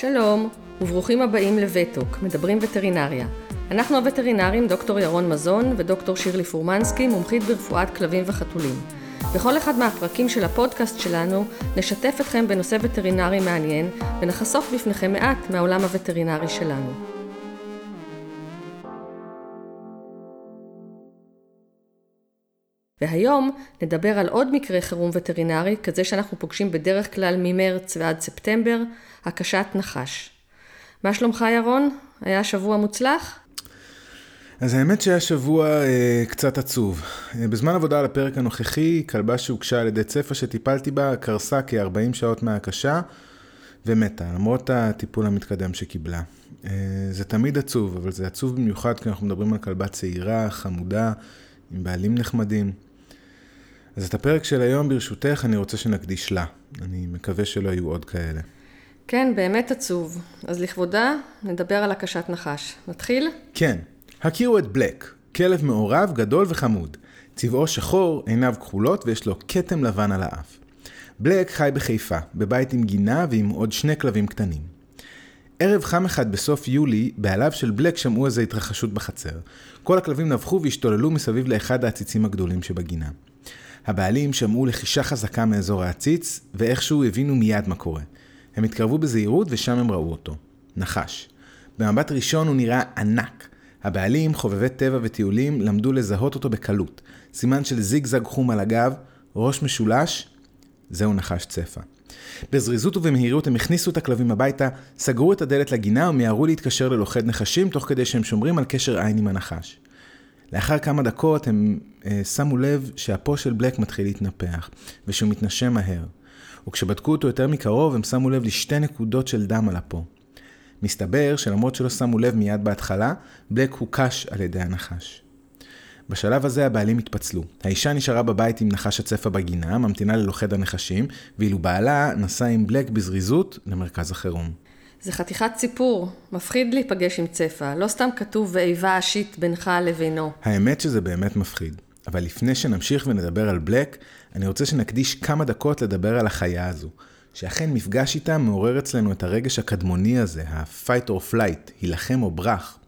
שלום, וברוכים הבאים לווטוק, מדברים וטרינריה. אנחנו הווטרינרים דוקטור ירון מזון ודוקטור שירלי פורמנסקי, מומחית ברפואת כלבים וחתולים. בכל אחד מהפרקים של הפודקאסט שלנו נשתף אתכם בנושא וטרינרי מעניין ונחשוף בפניכם מעט מהעולם הווטרינרי שלנו. והיום נדבר על עוד מקרה חירום וטרינרי, כזה שאנחנו פוגשים בדרך כלל ממרץ ועד ספטמבר, הקשת נחש. מה שלומך ירון? היה שבוע מוצלח? אז האמת שהיה שבוע אה, קצת עצוב. אה, בזמן עבודה על הפרק הנוכחי, כלבה שהוגשה על ידי צפה שטיפלתי בה, קרסה כ-40 שעות מהקשה ומתה, למרות הטיפול המתקדם שקיבלה. אה, זה תמיד עצוב, אבל זה עצוב במיוחד כי אנחנו מדברים על כלבה צעירה, חמודה, עם בעלים נחמדים. אז את הפרק של היום, ברשותך, אני רוצה שנקדיש לה. אני מקווה שלא יהיו עוד כאלה. כן, באמת עצוב. אז לכבודה, נדבר על הקשת נחש. נתחיל? כן. הכירו את בלק, כלב מעורב, גדול וחמוד. צבעו שחור, עיניו כחולות ויש לו כתם לבן על האף. בלק חי בחיפה, בבית עם גינה ועם עוד שני כלבים קטנים. ערב חם אחד בסוף יולי, בעליו של בלק שמעו איזו התרחשות בחצר. כל הכלבים נבחו והשתוללו מסביב לאחד העציצים הגדולים שבגינה. הבעלים שמעו לחישה חזקה מאזור העציץ, ואיכשהו הבינו מיד מה קורה. הם התקרבו בזהירות ושם הם ראו אותו. נחש. במבט ראשון הוא נראה ענק. הבעלים, חובבי טבע וטיולים, למדו לזהות אותו בקלות. סימן של זיגזג חום על הגב, ראש משולש, זהו נחש צפה. בזריזות ובמהירות הם הכניסו את הכלבים הביתה, סגרו את הדלת לגינה ומיהרו להתקשר ללוכד נחשים, תוך כדי שהם שומרים על קשר עין עם הנחש. לאחר כמה דקות הם אה, שמו לב שהפו של בלק מתחיל להתנפח, ושהוא מתנשם מהר. וכשבדקו אותו יותר מקרוב, הם שמו לב לשתי נקודות של דם על אפו. מסתבר שלמרות שלא שמו לב מיד בהתחלה, בלק הוקש על ידי הנחש. בשלב הזה הבעלים התפצלו. האישה נשארה בבית עם נחש הצפה בגינה, ממתינה ללוכד הנחשים, ואילו בעלה נסע עם בלק בזריזות למרכז החירום. זה חתיכת סיפור, מפחיד להיפגש עם צפה, לא סתם כתוב ואיבה עשית בינך לבינו. האמת שזה באמת מפחיד. אבל לפני שנמשיך ונדבר על בלק, אני רוצה שנקדיש כמה דקות לדבר על החיה הזו. שאכן מפגש איתה מעורר אצלנו את הרגש הקדמוני הזה, ה-fight or flight, הילחם או ברח.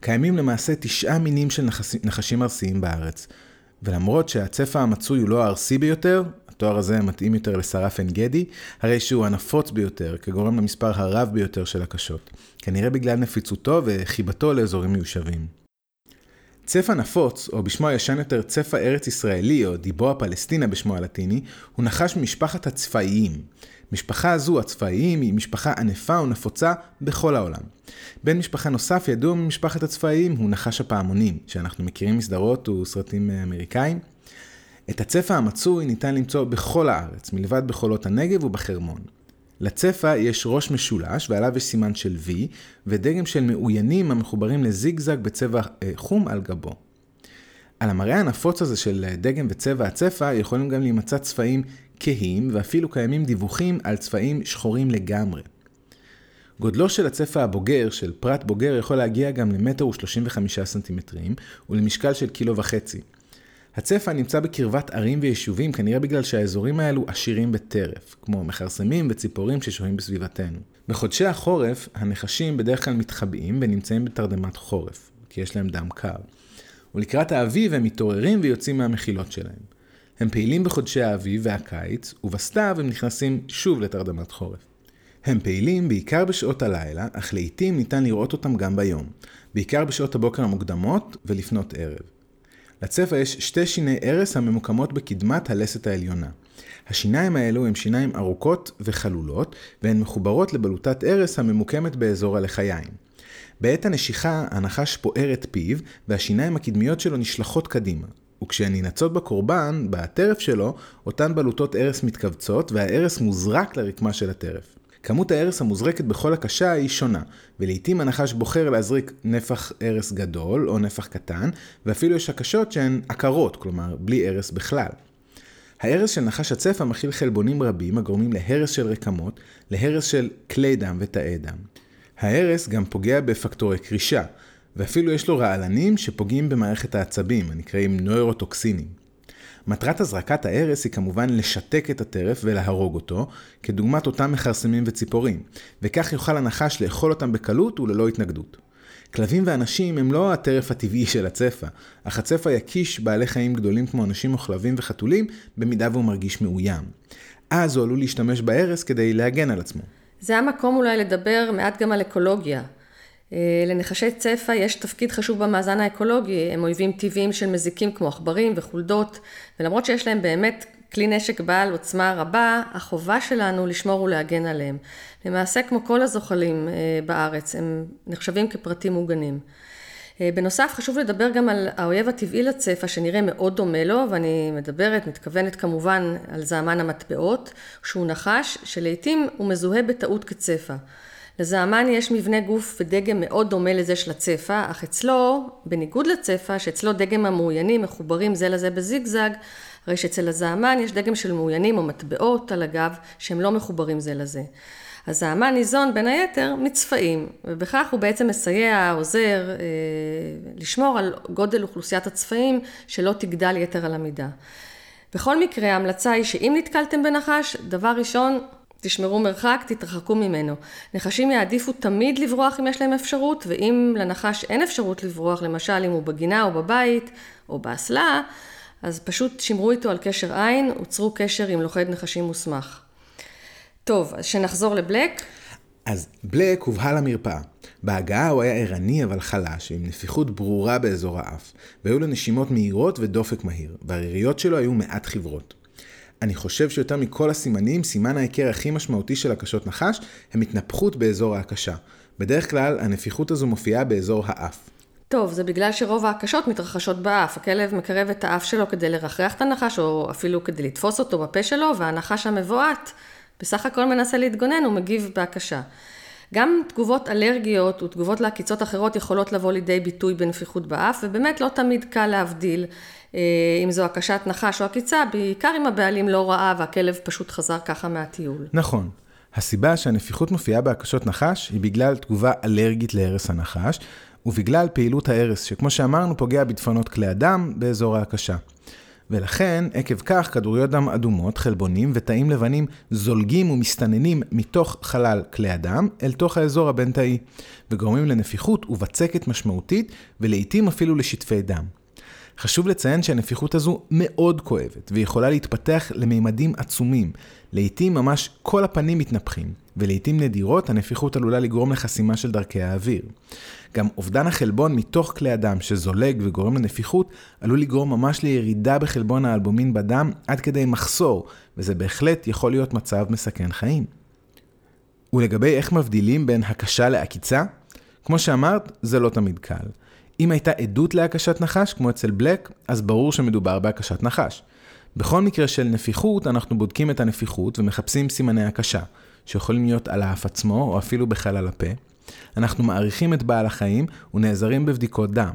קיימים למעשה תשעה מינים של נחש... נחשים ארסיים בארץ, ולמרות שהצפה המצוי הוא לא הארסי ביותר, התואר הזה מתאים יותר לשרף עין גדי, הרי שהוא הנפוץ ביותר, כגורם למספר הרב ביותר של הקשות. כנראה בגלל נפיצותו וחיבתו לאזורים מיושבים. צפה נפוץ, או בשמו הישן יותר צפה ארץ ישראלי, או דיבוע פלסטינה בשמו הלטיני, הוא נחש ממשפחת הצפאיים. משפחה הזו, הצפאיים, היא משפחה ענפה ונפוצה בכל העולם. בן משפחה נוסף ידוע ממשפחת הצפאיים הוא נחש הפעמונים, שאנחנו מכירים מסדרות וסרטים אמריקאים. את הצפה המצוי ניתן למצוא בכל הארץ, מלבד בחולות הנגב ובחרמון. לצפה יש ראש משולש ועליו יש סימן של V ודגם של מאוינים המחוברים לזיגזג בצבע אה, חום על גבו. על המראה הנפוץ הזה של אה, דגם וצבע הצפה יכולים גם להימצא צבעים כהים ואפילו קיימים דיווחים על צבעים שחורים לגמרי. גודלו של הצפה הבוגר, של פרט בוגר, יכול להגיע גם למטר ושלושים וחמישה סנטימטרים ולמשקל של קילו וחצי. הצפה נמצא בקרבת ערים ויישובים, כנראה בגלל שהאזורים האלו עשירים בטרף, כמו מכרסמים וציפורים ששוהים בסביבתנו. בחודשי החורף, הנחשים בדרך כלל מתחבאים ונמצאים בתרדמת חורף, כי יש להם דם קר. ולקראת האביב הם מתעוררים ויוצאים מהמחילות שלהם. הם פעילים בחודשי האביב והקיץ, ובסתיו הם נכנסים שוב לתרדמת חורף. הם פעילים בעיקר בשעות הלילה, אך לעיתים ניתן לראות אותם גם ביום, בעיקר בשעות הבוקר המוקדמות ולפנות ערב. לצבע יש שתי שיני ערס הממוקמות בקדמת הלסת העליונה. השיניים האלו הן שיניים ארוכות וחלולות, והן מחוברות לבלוטת ערס הממוקמת באזור הלחיים. בעת הנשיכה, הנחש פוער את פיו, והשיניים הקדמיות שלו נשלחות קדימה. וכשהן ננעצות בקורבן, בטרף שלו, אותן בלוטות ערס מתכווצות, והערס מוזרק לרקמה של הטרף. כמות ההרס המוזרקת בכל הקשה היא שונה, ולעיתים הנחש בוחר להזריק נפח הרס גדול או נפח קטן, ואפילו יש הקשות שהן עקרות, כלומר בלי הרס בכלל. ההרס של נחש הצפה מכיל חלבונים רבים הגורמים להרס של רקמות, להרס של כלי דם ותאי דם. ההרס גם פוגע בפקטורי קרישה, ואפילו יש לו רעלנים שפוגעים במערכת העצבים, הנקראים נוירוטוקסינים. מטרת הזרקת ההרס היא כמובן לשתק את הטרף ולהרוג אותו, כדוגמת אותם מכרסמים וציפורים, וכך יוכל הנחש לאכול אותם בקלות וללא התנגדות. כלבים ואנשים הם לא הטרף הטבעי של הצפה, אך הצפה יקיש בעלי חיים גדולים כמו אנשים או כלבים וחתולים, במידה והוא מרגיש מאוים. אז הוא עלול להשתמש בהרס כדי להגן על עצמו. זה המקום אולי לדבר מעט גם על אקולוגיה. אה, לנחשי צפה יש תפקיד חשוב במאזן האקולוגי, הם אויבים טבעיים של מזיקים כמו עכברים וחולדות, ולמרות שיש להם באמת כלי נשק בעל עוצמה רבה, החובה שלנו לשמור ולהגן עליהם. למעשה, כמו כל הזוחלים אה, בארץ, הם נחשבים כפרטים מוגנים. אה, בנוסף, חשוב לדבר גם על האויב הטבעי לצפה, שנראה מאוד דומה לו, ואני מדברת, מתכוונת כמובן על זעמן המטבעות, שהוא נחש, שלעיתים הוא מזוהה בטעות כצפה. לזעמן יש מבנה גוף ודגם מאוד דומה לזה של הצפה, אך אצלו, בניגוד לצפה, שאצלו דגם המעוינים מחוברים זה לזה בזיגזג, הרי שאצל הזעמן יש דגם של מעוינים או מטבעות על הגב שהם לא מחוברים זה לזה. הזעמן ניזון בין היתר מצפעים, ובכך הוא בעצם מסייע, עוזר, אה, לשמור על גודל אוכלוסיית הצפעים שלא תגדל יתר על המידה. בכל מקרה ההמלצה היא שאם נתקלתם בנחש, דבר ראשון תשמרו מרחק, תתרחקו ממנו. נחשים יעדיפו תמיד לברוח אם יש להם אפשרות, ואם לנחש אין אפשרות לברוח, למשל אם הוא בגינה או בבית או באסלה, אז פשוט שמרו איתו על קשר עין, וצרו קשר עם לוכד נחשים מוסמך. טוב, אז שנחזור לבלק. אז בלק הובהל למרפאה. בהגעה הוא היה ערני אבל חלש, עם נפיחות ברורה באזור האף, והיו לו נשימות מהירות ודופק מהיר, והריריות שלו היו מעט חברות. אני חושב שיותר מכל הסימנים, סימן ההיכר הכי משמעותי של הקשות נחש הם התנפחות באזור ההקשה. בדרך כלל, הנפיחות הזו מופיעה באזור האף. טוב, זה בגלל שרוב ההקשות מתרחשות באף. הכלב מקרב את האף שלו כדי לרחרח את הנחש, או אפילו כדי לתפוס אותו בפה שלו, והנחש המבועת בסך הכל מנסה להתגונן, הוא מגיב בהקשה. גם תגובות אלרגיות ותגובות לעקיצות אחרות יכולות לבוא לידי ביטוי בנפיחות באף, ובאמת לא תמיד קל להבדיל אם זו הקשת נחש או עקיצה, בעיקר אם הבעלים לא ראה והכלב פשוט חזר ככה מהטיול. נכון. הסיבה שהנפיחות מופיעה בהקשות נחש היא בגלל תגובה אלרגית להרס הנחש, ובגלל פעילות ההרס, שכמו שאמרנו פוגע בדפנות כלי הדם באזור ההקשה. ולכן, עקב כך, כדוריות דם אדומות, חלבונים ותאים לבנים זולגים ומסתננים מתוך חלל כלי הדם אל תוך האזור הבין-תאי, וגורמים לנפיחות ובצקת משמעותית, ולעיתים אפילו לשטפי דם. חשוב לציין שהנפיחות הזו מאוד כואבת, ויכולה להתפתח למימדים עצומים. לעתים ממש כל הפנים מתנפחים, ולעתים נדירות הנפיחות עלולה לגרום לחסימה של דרכי האוויר. גם אובדן החלבון מתוך כלי הדם שזולג וגורם לנפיחות, עלול לגרום ממש לירידה בחלבון האלבומין בדם עד כדי מחסור, וזה בהחלט יכול להיות מצב מסכן חיים. ולגבי איך מבדילים בין הקשה לעקיצה, כמו שאמרת, זה לא תמיד קל. אם הייתה עדות להקשת נחש, כמו אצל בלק, אז ברור שמדובר בהקשת נחש. בכל מקרה של נפיחות, אנחנו בודקים את הנפיחות ומחפשים סימני הקשה, שיכולים להיות על האף עצמו או אפילו בחלל הפה. אנחנו מעריכים את בעל החיים ונעזרים בבדיקות דם.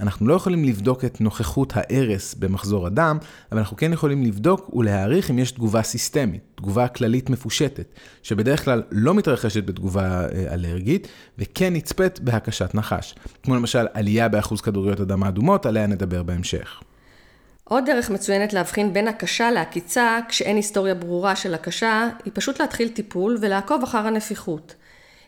אנחנו לא יכולים לבדוק את נוכחות ההרס במחזור הדם, אבל אנחנו כן יכולים לבדוק ולהעריך אם יש תגובה סיסטמית, תגובה כללית מפושטת, שבדרך כלל לא מתרחשת בתגובה אה, אלרגית, וכן נצפית בהקשת נחש. כמו למשל עלייה באחוז כדוריות הדם האדומות, עליה נדבר בהמשך. עוד דרך מצוינת להבחין בין הקשה לעקיצה, כשאין היסטוריה ברורה של הקשה, היא פשוט להתחיל טיפול ולעקוב אחר הנפיחות.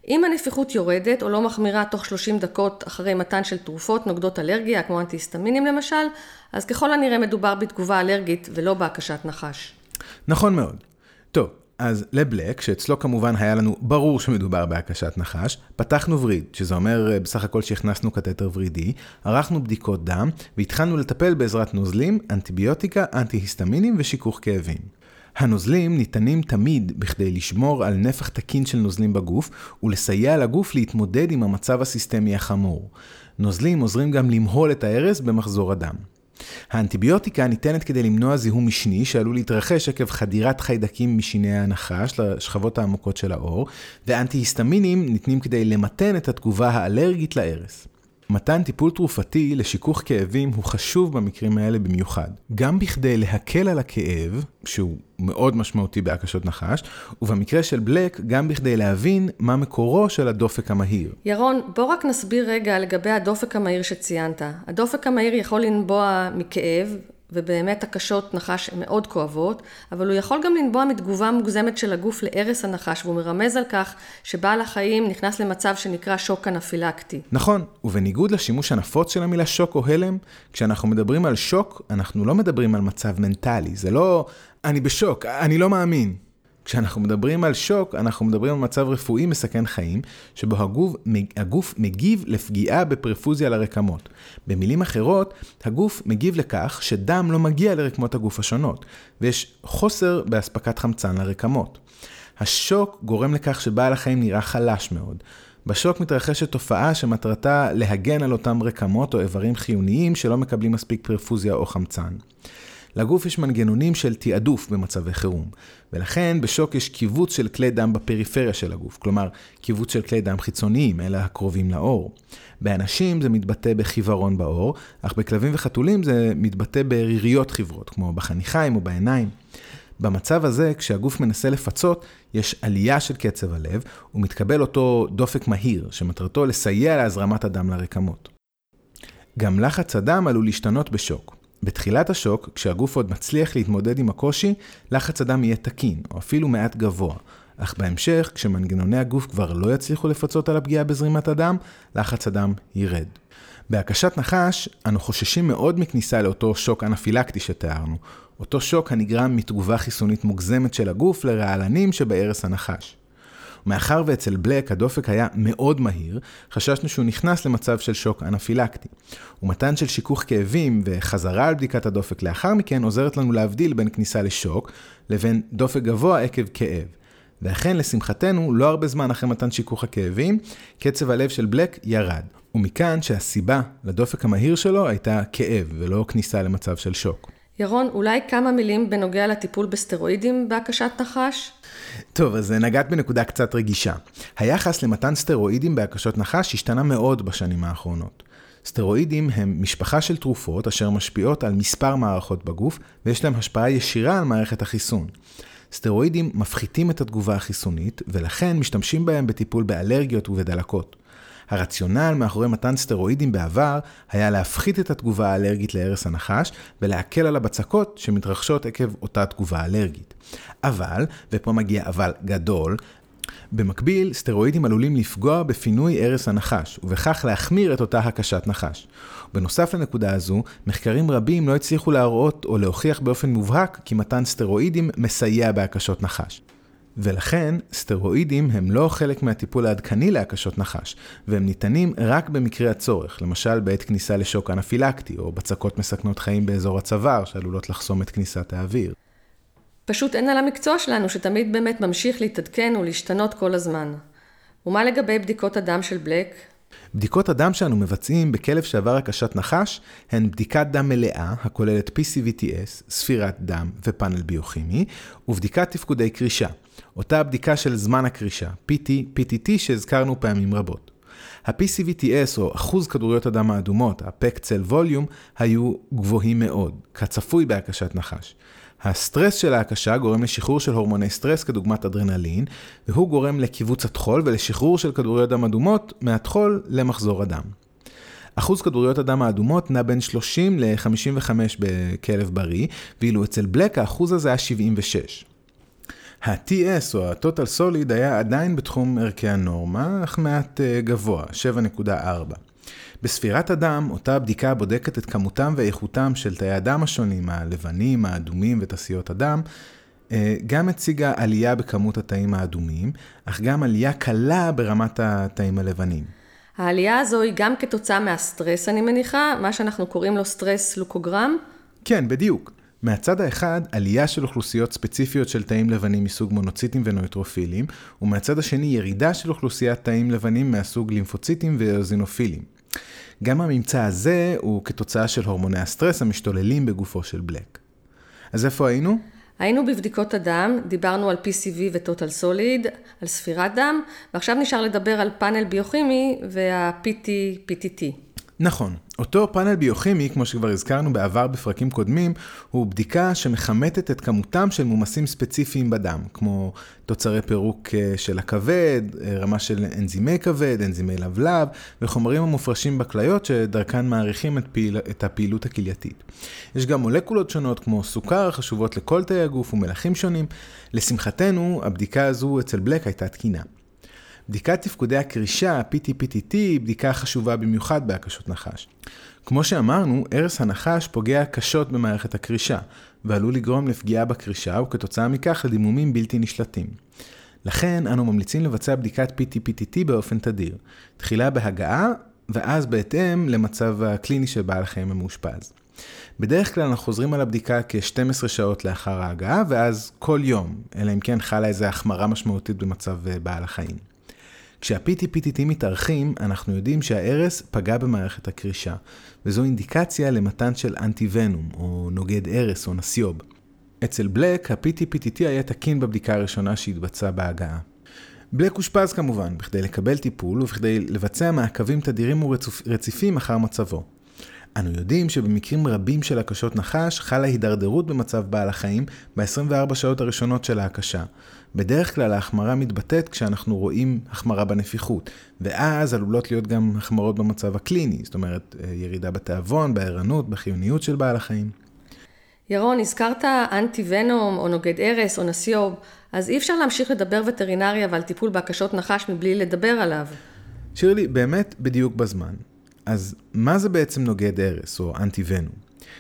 אם הנפיחות יורדת או לא מחמירה תוך 30 דקות אחרי מתן של תרופות נוגדות אלרגיה, כמו אנטיהיסטמינים למשל, אז ככל הנראה מדובר בתגובה אלרגית ולא בהקשת נחש. נכון מאוד. טוב, אז לבלק, שאצלו כמובן היה לנו ברור שמדובר בהקשת נחש, פתחנו וריד, שזה אומר אה, בסך הכל שהכנסנו קתטר ורידי, ערכנו בדיקות דם, והתחלנו לטפל בעזרת נוזלים, אנטיביוטיקה, אנטי-היסטמינים ושיכוך כאבים. הנוזלים ניתנים תמיד בכדי לשמור על נפח תקין של נוזלים בגוף ולסייע לגוף להתמודד עם המצב הסיסטמי החמור. נוזלים עוזרים גם למהול את ההרס במחזור הדם. האנטיביוטיקה ניתנת כדי למנוע זיהום משני שעלול להתרחש עקב חדירת חיידקים משיני הנחש לשכבות העמוקות של העור, ואנטי-היסטמינים ניתנים כדי למתן את התגובה האלרגית להרס. מתן טיפול תרופתי לשיכוך כאבים הוא חשוב במקרים האלה במיוחד. גם בכדי להקל על הכאב, שהוא מאוד משמעותי בהקשות נחש, ובמקרה של בלק, גם בכדי להבין מה מקורו של הדופק המהיר. ירון, בוא רק נסביר רגע לגבי הדופק המהיר שציינת. הדופק המהיר יכול לנבוע מכאב, ובאמת הקשות נחש הן מאוד כואבות, אבל הוא יכול גם לנבוע מתגובה מוגזמת של הגוף להרס הנחש, והוא מרמז על כך שבעל החיים נכנס למצב שנקרא שוק אנפילקטי. נכון, ובניגוד לשימוש הנפוץ של המילה שוק או הלם, כשאנחנו מדברים על שוק, אנחנו לא מדברים על מצב מנטלי, זה לא אני בשוק, אני לא מאמין. כשאנחנו מדברים על שוק, אנחנו מדברים על מצב רפואי מסכן חיים, שבו הגוף, הגוף מגיב לפגיעה בפרפוזיה לרקמות. במילים אחרות, הגוף מגיב לכך שדם לא מגיע לרקמות הגוף השונות, ויש חוסר באספקת חמצן לרקמות. השוק גורם לכך שבעל החיים נראה חלש מאוד. בשוק מתרחשת תופעה שמטרתה להגן על אותם רקמות או איברים חיוניים שלא מקבלים מספיק פרפוזיה או חמצן. לגוף יש מנגנונים של תעדוף במצבי חירום, ולכן בשוק יש קיבוץ של כלי דם בפריפריה של הגוף, כלומר קיבוץ של כלי דם חיצוניים, אלה הקרובים לעור. באנשים זה מתבטא בחיוורון בעור, אך בכלבים וחתולים זה מתבטא בריריות חיוורות, כמו בחניכיים או בעיניים. במצב הזה, כשהגוף מנסה לפצות, יש עלייה של קצב הלב, ומתקבל אותו דופק מהיר, שמטרתו לסייע להזרמת הדם לרקמות. גם לחץ הדם עלול להשתנות בשוק. בתחילת השוק, כשהגוף עוד מצליח להתמודד עם הקושי, לחץ הדם יהיה תקין, או אפילו מעט גבוה. אך בהמשך, כשמנגנוני הגוף כבר לא יצליחו לפצות על הפגיעה בזרימת הדם, לחץ הדם ירד. בהקשת נחש, אנו חוששים מאוד מכניסה לאותו שוק אנפילקטי שתיארנו, אותו שוק הנגרם מתגובה חיסונית מוגזמת של הגוף לרעלנים שבערש הנחש. מאחר ואצל בלק הדופק היה מאוד מהיר, חששנו שהוא נכנס למצב של שוק אנפילקטי. ומתן של שיכוך כאבים וחזרה על בדיקת הדופק לאחר מכן עוזרת לנו להבדיל בין כניסה לשוק לבין דופק גבוה עקב כאב. ואכן, לשמחתנו, לא הרבה זמן אחרי מתן שיכוך הכאבים, קצב הלב של בלק ירד. ומכאן שהסיבה לדופק המהיר שלו הייתה כאב ולא כניסה למצב של שוק. ירון, אולי כמה מילים בנוגע לטיפול בסטרואידים בהקשת נחש? טוב, אז נגעת בנקודה קצת רגישה. היחס למתן סטרואידים בהקשות נחש השתנה מאוד בשנים האחרונות. סטרואידים הם משפחה של תרופות אשר משפיעות על מספר מערכות בגוף, ויש להם השפעה ישירה על מערכת החיסון. סטרואידים מפחיתים את התגובה החיסונית, ולכן משתמשים בהם בטיפול באלרגיות ובדלקות. הרציונל מאחורי מתן סטרואידים בעבר היה להפחית את התגובה האלרגית להרס הנחש ולהקל על הבצקות שמתרחשות עקב אותה תגובה אלרגית. אבל, ופה מגיע אבל גדול, במקביל, סטרואידים עלולים לפגוע בפינוי הרס הנחש, ובכך להחמיר את אותה הקשת נחש. בנוסף לנקודה הזו, מחקרים רבים לא הצליחו להראות או להוכיח באופן מובהק כי מתן סטרואידים מסייע בהקשות נחש. ולכן סטרואידים הם לא חלק מהטיפול העדכני להקשות נחש, והם ניתנים רק במקרה הצורך, למשל בעת כניסה לשוק אנפילקטי, או בצקות מסכנות חיים באזור הצוואר, שעלולות לחסום את כניסת האוויר. פשוט אין על המקצוע שלנו, שתמיד באמת ממשיך להתעדכן ולהשתנות כל הזמן. ומה לגבי בדיקות הדם של בלק? בדיקות הדם שאנו מבצעים בכלב שעבר הקשת נחש הן בדיקת דם מלאה הכוללת PCVTS, ספירת דם ופאנל ביוכימי, ובדיקת תפקודי קרישה, אותה בדיקה של זמן הקרישה, PT, PTT שהזכרנו פעמים רבות. ה-PCVTS או אחוז כדוריות הדם האדומות, ה-PEC ווליום, היו גבוהים מאוד, כצפוי בהקשת נחש. הסטרס של ההקשה גורם לשחרור של הורמוני סטרס כדוגמת אדרנלין, והוא גורם לקיבוץ הטחול ולשחרור של כדוריות דם אדומות מהטחול למחזור הדם. אחוז כדוריות הדם האדומות נע בין 30 ל-55 בכלב בריא, ואילו אצל בלק האחוז הזה היה 76. ה-TS או ה-Total Solid היה עדיין בתחום ערכי הנורמה, אך מעט אה, גבוה, 7.4. בספירת הדם, אותה הבדיקה בודקת את כמותם ואיכותם של תאי הדם השונים, הלבנים, האדומים ותעשיות הדם, אה, גם הציגה עלייה בכמות התאים האדומים, אך גם עלייה קלה ברמת התאים הלבנים. העלייה הזו היא גם כתוצאה מהסטרס, אני מניחה, מה שאנחנו קוראים לו סטרס לוקוגרם? כן, בדיוק. מהצד האחד, עלייה של אוכלוסיות ספציפיות של תאים לבנים מסוג מונוציטים ונויטרופילים, ומהצד השני, ירידה של אוכלוסיית תאים לבנים מהסוג לימפוציטים ואוזינופילים. גם הממצא הזה הוא כתוצאה של הורמוני הסטרס המשתוללים בגופו של בלק. אז איפה היינו? היינו בבדיקות הדם, דיברנו על PCV וטוטל סוליד, על ספירת דם, ועכשיו נשאר לדבר על פאנל ביוכימי וה-PT-PTT. נכון, אותו פאנל ביוכימי, כמו שכבר הזכרנו בעבר בפרקים קודמים, הוא בדיקה שמכמתת את כמותם של מומסים ספציפיים בדם, כמו תוצרי פירוק אה, של הכבד, אה, רמה של אנזימי כבד, אנזימי לבלב, וחומרים המופרשים בכליות שדרכן מעריכים את, פעיל, את הפעילות הכלייתית. יש גם מולקולות שונות כמו סוכר, חשובות לכל תאי הגוף ומלחים שונים. לשמחתנו, הבדיקה הזו אצל בלק הייתה תקינה. בדיקת תפקודי הקרישה, PTPTT, היא בדיקה חשובה במיוחד בהקשות נחש. כמו שאמרנו, הרס הנחש פוגע קשות במערכת הקרישה, ועלול לגרום לפגיעה בקרישה, וכתוצאה מכך לדימומים בלתי נשלטים. לכן, אנו ממליצים לבצע בדיקת PTPTT באופן תדיר, תחילה בהגעה, ואז בהתאם למצב הקליני של בעל החיים המאושפז. בדרך כלל אנחנו חוזרים על הבדיקה כ-12 שעות לאחר ההגעה, ואז כל יום, אלא אם כן חלה איזו החמרה משמעותית במצב אה, בעל החיים. כשה-PTPTT מתארחים, אנחנו יודעים שהארס פגע במערכת הקרישה, וזו אינדיקציה למתן של אנטי-ונום, או נוגד ארס או נסיוב. אצל בלק, ה-PTPTT היה תקין בבדיקה הראשונה שהתבצעה בהגעה. בלק אושפז כמובן, בכדי לקבל טיפול ובכדי לבצע מעקבים תדירים ורציפים אחר מצבו. אנו יודעים שבמקרים רבים של הקשות נחש חלה הידרדרות במצב בעל החיים ב-24 שעות הראשונות של ההקשה. בדרך כלל ההחמרה מתבטאת כשאנחנו רואים החמרה בנפיחות, ואז עלולות להיות גם החמרות במצב הקליני, זאת אומרת אה, ירידה בתיאבון, בערנות, בחיוניות של בעל החיים. ירון, הזכרת אנטי ונום או נוגד ארס או נסיוב, אז אי אפשר להמשיך לדבר וטרינריה ועל טיפול בהקשות נחש מבלי לדבר עליו. שירלי, באמת בדיוק בזמן. אז מה זה בעצם נוגד ארס או אנטי ונום?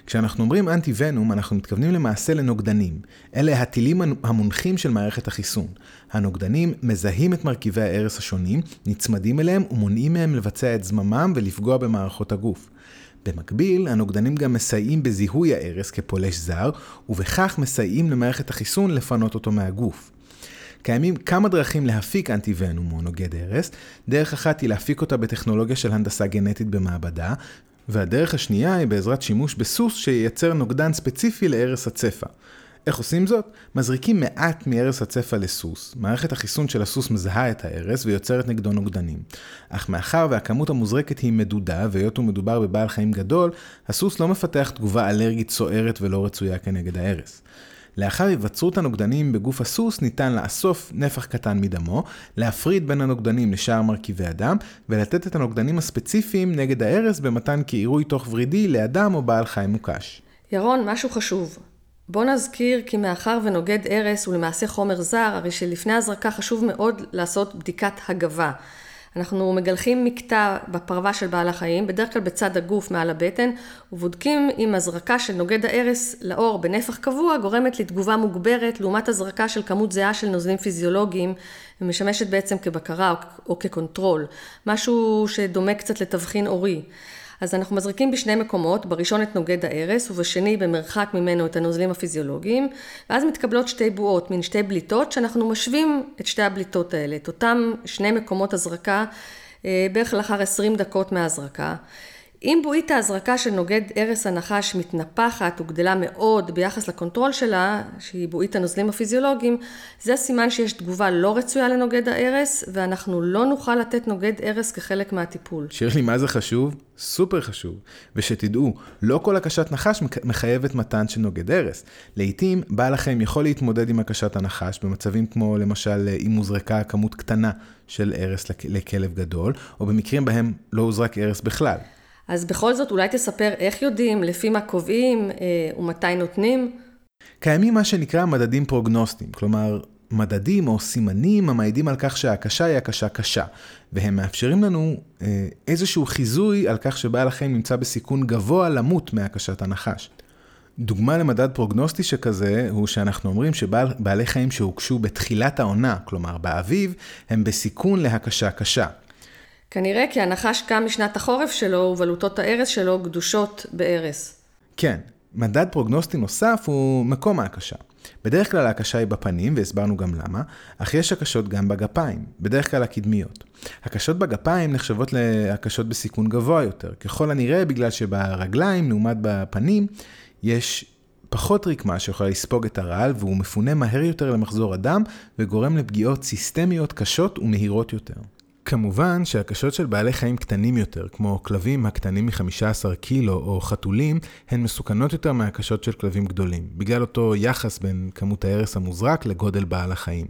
כשאנחנו אומרים אנטי ונום, אנחנו מתכוונים למעשה לנוגדנים. אלה הטילים המונחים של מערכת החיסון. הנוגדנים מזהים את מרכיבי הארס השונים, נצמדים אליהם ומונעים מהם לבצע את זממם ולפגוע במערכות הגוף. במקביל, הנוגדנים גם מסייעים בזיהוי הארס כפולש זר, ובכך מסייעים למערכת החיסון לפנות אותו מהגוף. קיימים כמה דרכים להפיק אנטי-ונום או נוגד הרס. דרך אחת היא להפיק אותה בטכנולוגיה של הנדסה גנטית במעבדה, והדרך השנייה היא בעזרת שימוש בסוס שייצר נוגדן ספציפי להרס הצפה. איך עושים זאת? מזריקים מעט מהרס הצפה לסוס, מערכת החיסון של הסוס מזהה את ההרס ויוצרת נגדו נוגדנים. אך מאחר והכמות המוזרקת היא מדודה, והיות ומדובר בבעל חיים גדול, הסוס לא מפתח תגובה אלרגית סוערת ולא רצויה כנגד ההרס. לאחר היווצרות הנוגדנים בגוף הסוס ניתן לאסוף נפח קטן מדמו, להפריד בין הנוגדנים לשאר מרכיבי הדם, ולתת את הנוגדנים הספציפיים נגד ההרס במתן כעירוי תוך ורידי לאדם או בעל חי מוקש. ירון, משהו חשוב. בוא נזכיר כי מאחר ונוגד ארס הוא למעשה חומר זר, הרי שלפני הזרקה חשוב מאוד לעשות בדיקת הגבה. אנחנו מגלחים מקטע בפרווה של בעל החיים, בדרך כלל בצד הגוף מעל הבטן, ובודקים אם הזרקה של נוגד הארס לעור בנפח קבוע גורמת לתגובה מוגברת לעומת הזרקה של כמות זהה של נוזלים פיזיולוגיים, ומשמשת בעצם כבקרה או, או כ control, משהו שדומה קצת לתבחין עורי. אז אנחנו מזריקים בשני מקומות, בראשון את נוגד הארס ובשני במרחק ממנו את הנוזלים הפיזיולוגיים, ואז מתקבלות שתי בועות, מין שתי בליטות, שאנחנו משווים את שתי הבליטות האלה, את אותם שני מקומות הזרקה, אה, בערך לאחר 20 דקות מההזרקה. אם בועית ההזרקה של נוגד ארס הנחש מתנפחת וגדלה מאוד ביחס ל control שלה, שהיא בועית הנוזלים הפיזיולוגיים, זה סימן שיש תגובה לא רצויה לנוגד הארס, ואנחנו לא נוכל לתת נוגד ארס כחלק מהטיפול. שירלי, מה זה חשוב? סופר חשוב. ושתדעו, לא כל הקשת נחש מחייבת מתן של נוגד ארס. לעתים, בעל החיים יכול להתמודד עם הקשת הנחש במצבים כמו למשל אם הוזרקה כמות קטנה של ארס לכלב גדול, או במקרים בהם לא הוזרק ארס בכלל. אז בכל זאת, אולי תספר איך יודעים, לפי מה קובעים אה, ומתי נותנים? קיימים מה שנקרא מדדים פרוגנוסטיים, כלומר, מדדים או סימנים המעידים על כך שההקשה היא הקשה קשה, והם מאפשרים לנו אה, איזשהו חיזוי על כך שבעל החיים נמצא בסיכון גבוה למות מהקשת הנחש. דוגמה למדד פרוגנוסטי שכזה, הוא שאנחנו אומרים שבעלי חיים שהוגשו בתחילת העונה, כלומר באביב, הם בסיכון להקשה קשה. כנראה כי הנחש קם משנת החורף שלו ובלוטות הארס שלו גדושות בארס. כן, מדד פרוגנוסטי נוסף הוא מקום ההקשה. בדרך כלל ההקשה היא בפנים, והסברנו גם למה, אך יש הקשות גם בגפיים, בדרך כלל הקדמיות. הקשות בגפיים נחשבות להקשות בסיכון גבוה יותר, ככל הנראה בגלל שברגליים, לעומת בפנים, יש פחות רקמה שיכולה לספוג את הרעל, והוא מפונה מהר יותר למחזור הדם, וגורם לפגיעות סיסטמיות קשות ומהירות יותר. כמובן שהקשות של בעלי חיים קטנים יותר, כמו כלבים הקטנים מ-15 קילו או חתולים, הן מסוכנות יותר מהקשות של כלבים גדולים, בגלל אותו יחס בין כמות ההרס המוזרק לגודל בעל החיים.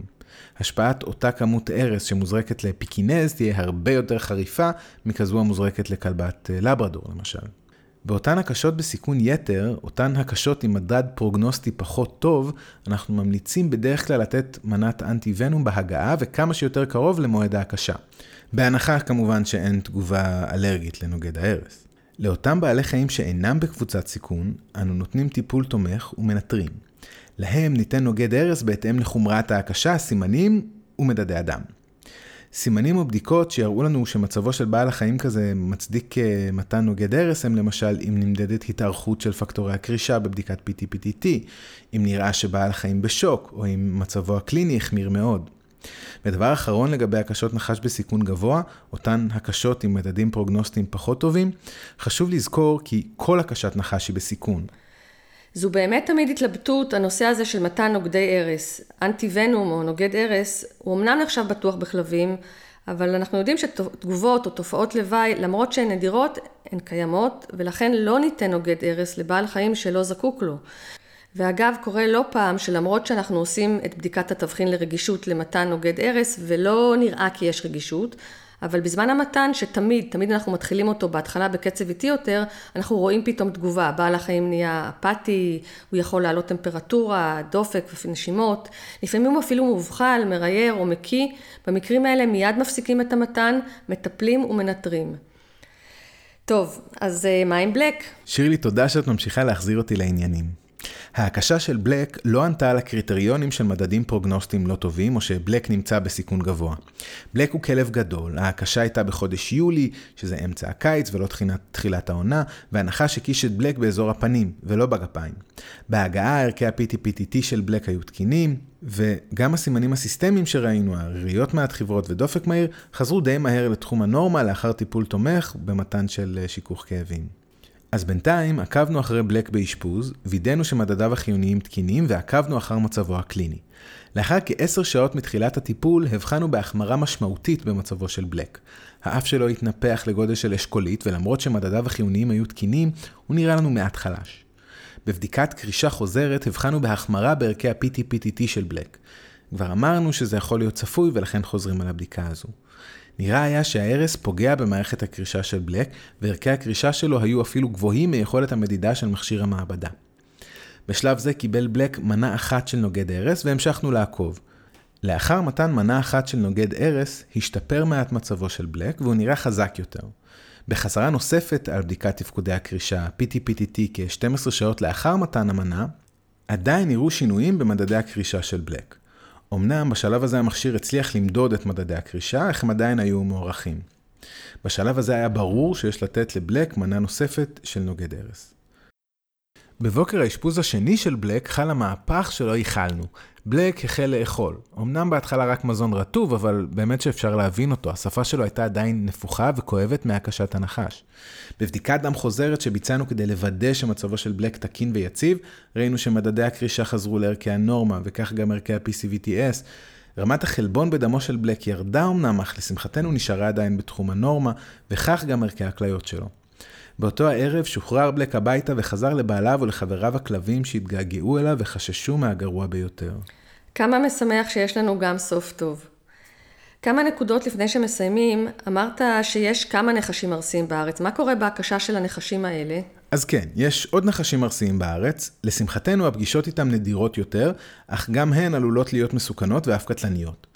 השפעת אותה כמות הרס שמוזרקת לפיקינז תהיה הרבה יותר חריפה מכזו המוזרקת לכלבת אה, לברדור למשל. באותן הקשות בסיכון יתר, אותן הקשות עם מדד פרוגנוסטי פחות טוב, אנחנו ממליצים בדרך כלל לתת מנת אנטי ונום בהגעה וכמה שיותר קרוב למועד ההקשה. בהנחה כמובן שאין תגובה אלרגית לנוגד ההרס. לאותם בעלי חיים שאינם בקבוצת סיכון, אנו נותנים טיפול תומך ומנטרים. להם ניתן נוגד הרס בהתאם לחומרת ההקשה, סימנים ומדדי הדם. סימנים או בדיקות שיראו לנו שמצבו של בעל החיים כזה מצדיק אה, מתן נוגד הרס הם למשל אם נמדדת התארכות של פקטורי הקרישה בבדיקת PTPTT, אם נראה שבעל החיים בשוק, או אם מצבו הקליני החמיר מאוד. ודבר אחרון לגבי הקשות נחש בסיכון גבוה, אותן הקשות עם מדדים פרוגנוסטיים פחות טובים, חשוב לזכור כי כל הקשת נחש היא בסיכון. זו באמת תמיד התלבטות, הנושא הזה של מתן נוגדי ארס. אנטי ונום או נוגד ארס, הוא אמנם נחשב בטוח בכלבים, אבל אנחנו יודעים שתגובות או תופעות לוואי, למרות שהן נדירות, הן קיימות, ולכן לא ניתן נוגד ארס לבעל חיים שלא זקוק לו. ואגב, קורה לא פעם שלמרות שאנחנו עושים את בדיקת התבחין לרגישות למתן נוגד ארס, ולא נראה כי יש רגישות, אבל בזמן המתן, שתמיד, תמיד אנחנו מתחילים אותו בהתחלה בקצב איטי יותר, אנחנו רואים פתאום תגובה. בעל החיים נהיה אפאתי, הוא יכול להעלות טמפרטורה, דופק ונשימות. לפעמים הוא אפילו מובחל, מרייר או מקיא. במקרים האלה מיד מפסיקים את המתן, מטפלים ומנטרים. טוב, אז אה, מה עם בלק? שירלי, תודה שאת ממשיכה להחזיר אותי לעניינים. ההקשה של בלק לא ענתה על הקריטריונים של מדדים פרוגנוסטיים לא טובים, או שבלק נמצא בסיכון גבוה. בלק הוא כלב גדול, ההקשה הייתה בחודש יולי, שזה אמצע הקיץ ולא תחילת, תחילת העונה, והנחש הקיש את בלק באזור הפנים, ולא בגפיים. בהגעה ערכי ה-PTPTT של בלק היו תקינים, וגם הסימנים הסיסטמיים שראינו, הריריות מעט חברות ודופק מהיר, חזרו די מהר לתחום הנורמה לאחר טיפול תומך במתן של אה, שיכוך כאבים. אז בינתיים עקבנו אחרי בלק באשפוז, וידאנו שמדדיו החיוניים תקינים ועקבנו אחר מצבו הקליני. לאחר כעשר שעות מתחילת הטיפול, הבחנו בהחמרה משמעותית במצבו של בלק. האף שלו התנפח לגודל של אשכולית, ולמרות שמדדיו החיוניים היו תקינים, הוא נראה לנו מעט חלש. בבדיקת קרישה חוזרת הבחנו בהחמרה בערכי ה-PTPTT של בלק. כבר אמרנו שזה יכול להיות צפוי ולכן חוזרים על הבדיקה הזו. נראה היה שההרס פוגע במערכת הקרישה של בלק, וערכי הקרישה שלו היו אפילו גבוהים מיכולת המדידה של מכשיר המעבדה. בשלב זה קיבל בלק מנה אחת של נוגד הרס, והמשכנו לעקוב. לאחר מתן מנה אחת של נוגד הרס, השתפר מעט מצבו של בלק, והוא נראה חזק יותר. בחזרה נוספת על בדיקת תפקודי הקרישה, PTPTT כ-12 שעות לאחר מתן המנה, עדיין נראו שינויים במדדי הקרישה של בלק. אמנם בשלב הזה המכשיר הצליח למדוד את מדדי הקרישה, אך הם עדיין היו מוערכים. בשלב הזה היה ברור שיש לתת לבלק מנה נוספת של נוגד הרס. בבוקר האשפוז השני של בלק חל המהפך שלא ייחלנו. בלק החל לאכול. אמנם בהתחלה רק מזון רטוב, אבל באמת שאפשר להבין אותו. השפה שלו הייתה עדיין נפוחה וכואבת מהקשת הנחש. בבדיקת דם חוזרת שביצענו כדי לוודא שמצבו של בלק תקין ויציב, ראינו שמדדי הקרישה חזרו לערכי הנורמה, וכך גם ערכי ה-PCVTS. רמת החלבון בדמו של בלק ירדה אמנם, אך לשמחתנו נשארה עדיין בתחום הנורמה, וכך גם ערכי הכליות שלו. באותו הערב שוחרר בלק הביתה וחזר לבעליו ולחבריו הכלבים שהתגעגעו אליו וחששו מהגרוע ביותר. כמה משמח שיש לנו גם סוף טוב. כמה נקודות לפני שמסיימים, אמרת שיש כמה נחשים ארסיים בארץ. מה קורה בהקשה של הנחשים האלה? אז כן, יש עוד נחשים ארסיים בארץ. לשמחתנו הפגישות איתם נדירות יותר, אך גם הן עלולות להיות מסוכנות ואף קטלניות.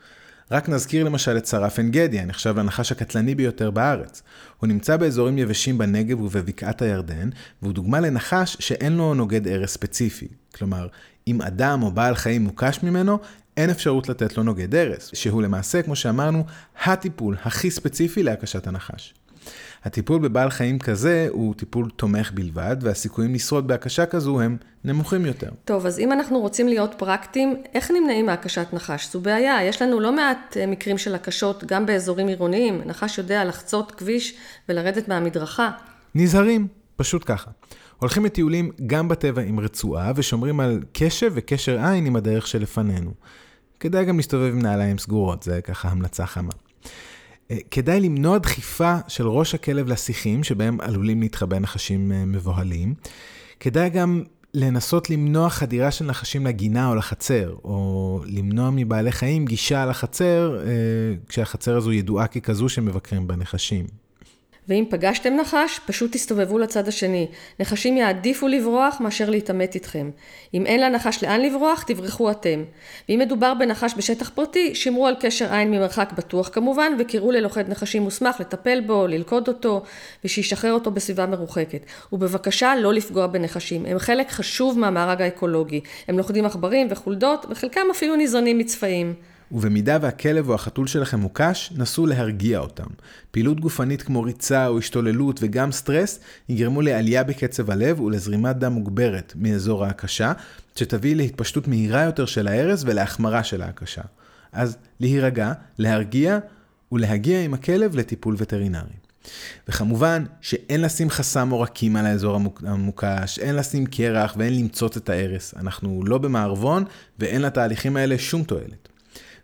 רק נזכיר למשל את שרף עין גדי, הנחשב לנחש הקטלני ביותר בארץ. הוא נמצא באזורים יבשים בנגב ובבקעת הירדן, והוא דוגמה לנחש שאין לו נוגד ארס ספציפי. כלומר, אם אדם או בעל חיים מוקש ממנו, אין אפשרות לתת לו נוגד ארס, שהוא למעשה, כמו שאמרנו, הטיפול הכי ספציפי להקשת הנחש. הטיפול בבעל חיים כזה הוא טיפול תומך בלבד, והסיכויים לשרוד בהקשה כזו הם נמוכים יותר. טוב, אז אם אנחנו רוצים להיות פרקטיים, איך נמנעים מהקשת נחש? זו בעיה. יש לנו לא מעט אה, מקרים של הקשות גם באזורים עירוניים. נחש יודע לחצות כביש ולרדת מהמדרכה. נזהרים, פשוט ככה. הולכים לטיולים גם בטבע עם רצועה, ושומרים על קשב וקשר עין עם הדרך שלפנינו. כדאי גם להסתובב עם נעליים סגורות, זה ככה המלצה חמה. אה, כדאי למנוע דחיפה של ראש הכלב לשיחים, שבהם עלולים להתחבא נחשים אה, מבוהלים. כדאי גם לנסות למנוע חדירה של נחשים לגינה או לחצר, או למנוע מבעלי חיים גישה לחצר, אה, כשהחצר הזו ידועה ככזו שמבקרים בה נחשים. ואם פגשתם נחש, פשוט תסתובבו לצד השני. נחשים יעדיפו לברוח מאשר להתעמת איתכם. אם אין לנחש לאן לברוח, תברחו אתם. ואם מדובר בנחש בשטח פרטי, שמרו על קשר עין ממרחק בטוח כמובן, וקראו ללוכד נחשים מוסמך לטפל בו, ללכוד אותו, ושישחרר אותו בסביבה מרוחקת. ובבקשה לא לפגוע בנחשים. הם חלק חשוב מהמארג האקולוגי. הם לוכדים עכברים וחולדות, וחלקם אפילו ניזונים מצפעים. ובמידה והכלב או החתול שלכם מוקש, נסו להרגיע אותם. פעילות גופנית כמו ריצה או השתוללות וגם סטרס יגרמו לעלייה בקצב הלב ולזרימת דם מוגברת מאזור ההקשה, שתביא להתפשטות מהירה יותר של ההרס ולהחמרה של ההקשה. אז להירגע, להרגיע ולהגיע עם הכלב לטיפול וטרינרי. וכמובן שאין לשים חסם עורקים על האזור המוקש, אין לשים קרח ואין למצות את ההרס. אנחנו לא במערבון ואין לתהליכים האלה שום תועלת.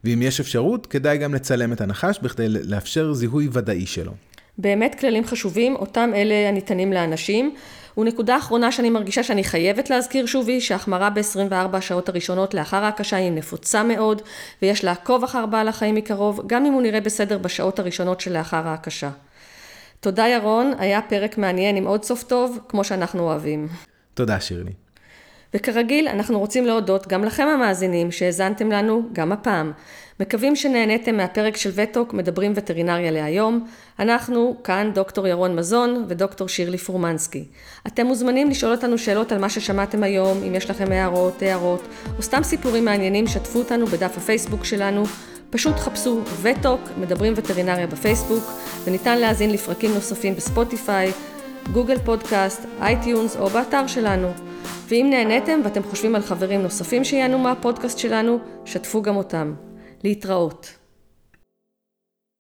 ואם יש אפשרות, כדאי גם לצלם את הנחש בכדי לאפשר זיהוי ודאי שלו. באמת כללים חשובים, אותם אלה הניתנים לאנשים. ונקודה אחרונה שאני מרגישה שאני חייבת להזכיר שוב היא שהחמרה ב-24 השעות הראשונות לאחר ההקשה היא נפוצה מאוד, ויש לעקוב אחר בעל החיים מקרוב, גם אם הוא נראה בסדר בשעות הראשונות שלאחר ההקשה. תודה ירון, היה פרק מעניין עם עוד סוף טוב, כמו שאנחנו אוהבים. תודה שירלי. וכרגיל, אנחנו רוצים להודות גם לכם המאזינים שהאזנתם לנו גם הפעם. מקווים שנהניתם מהפרק של וטוק מדברים וטרינריה להיום. אנחנו כאן דוקטור ירון מזון ודוקטור שירלי פורמנסקי. אתם מוזמנים לשאול אותנו שאלות על מה ששמעתם היום, אם יש לכם הערות, הערות, או סתם סיפורים מעניינים, שתפו אותנו בדף הפייסבוק שלנו. פשוט חפשו וטוק, מדברים וטרינריה בפייסבוק, וניתן להאזין לפרקים נוספים בספוטיפיי, Google Podcast, iTunes או באתר שלנו. ואם נהניתם ואתם חושבים על חברים נוספים שייהנו מהפודקאסט שלנו, שתפו גם אותם. להתראות.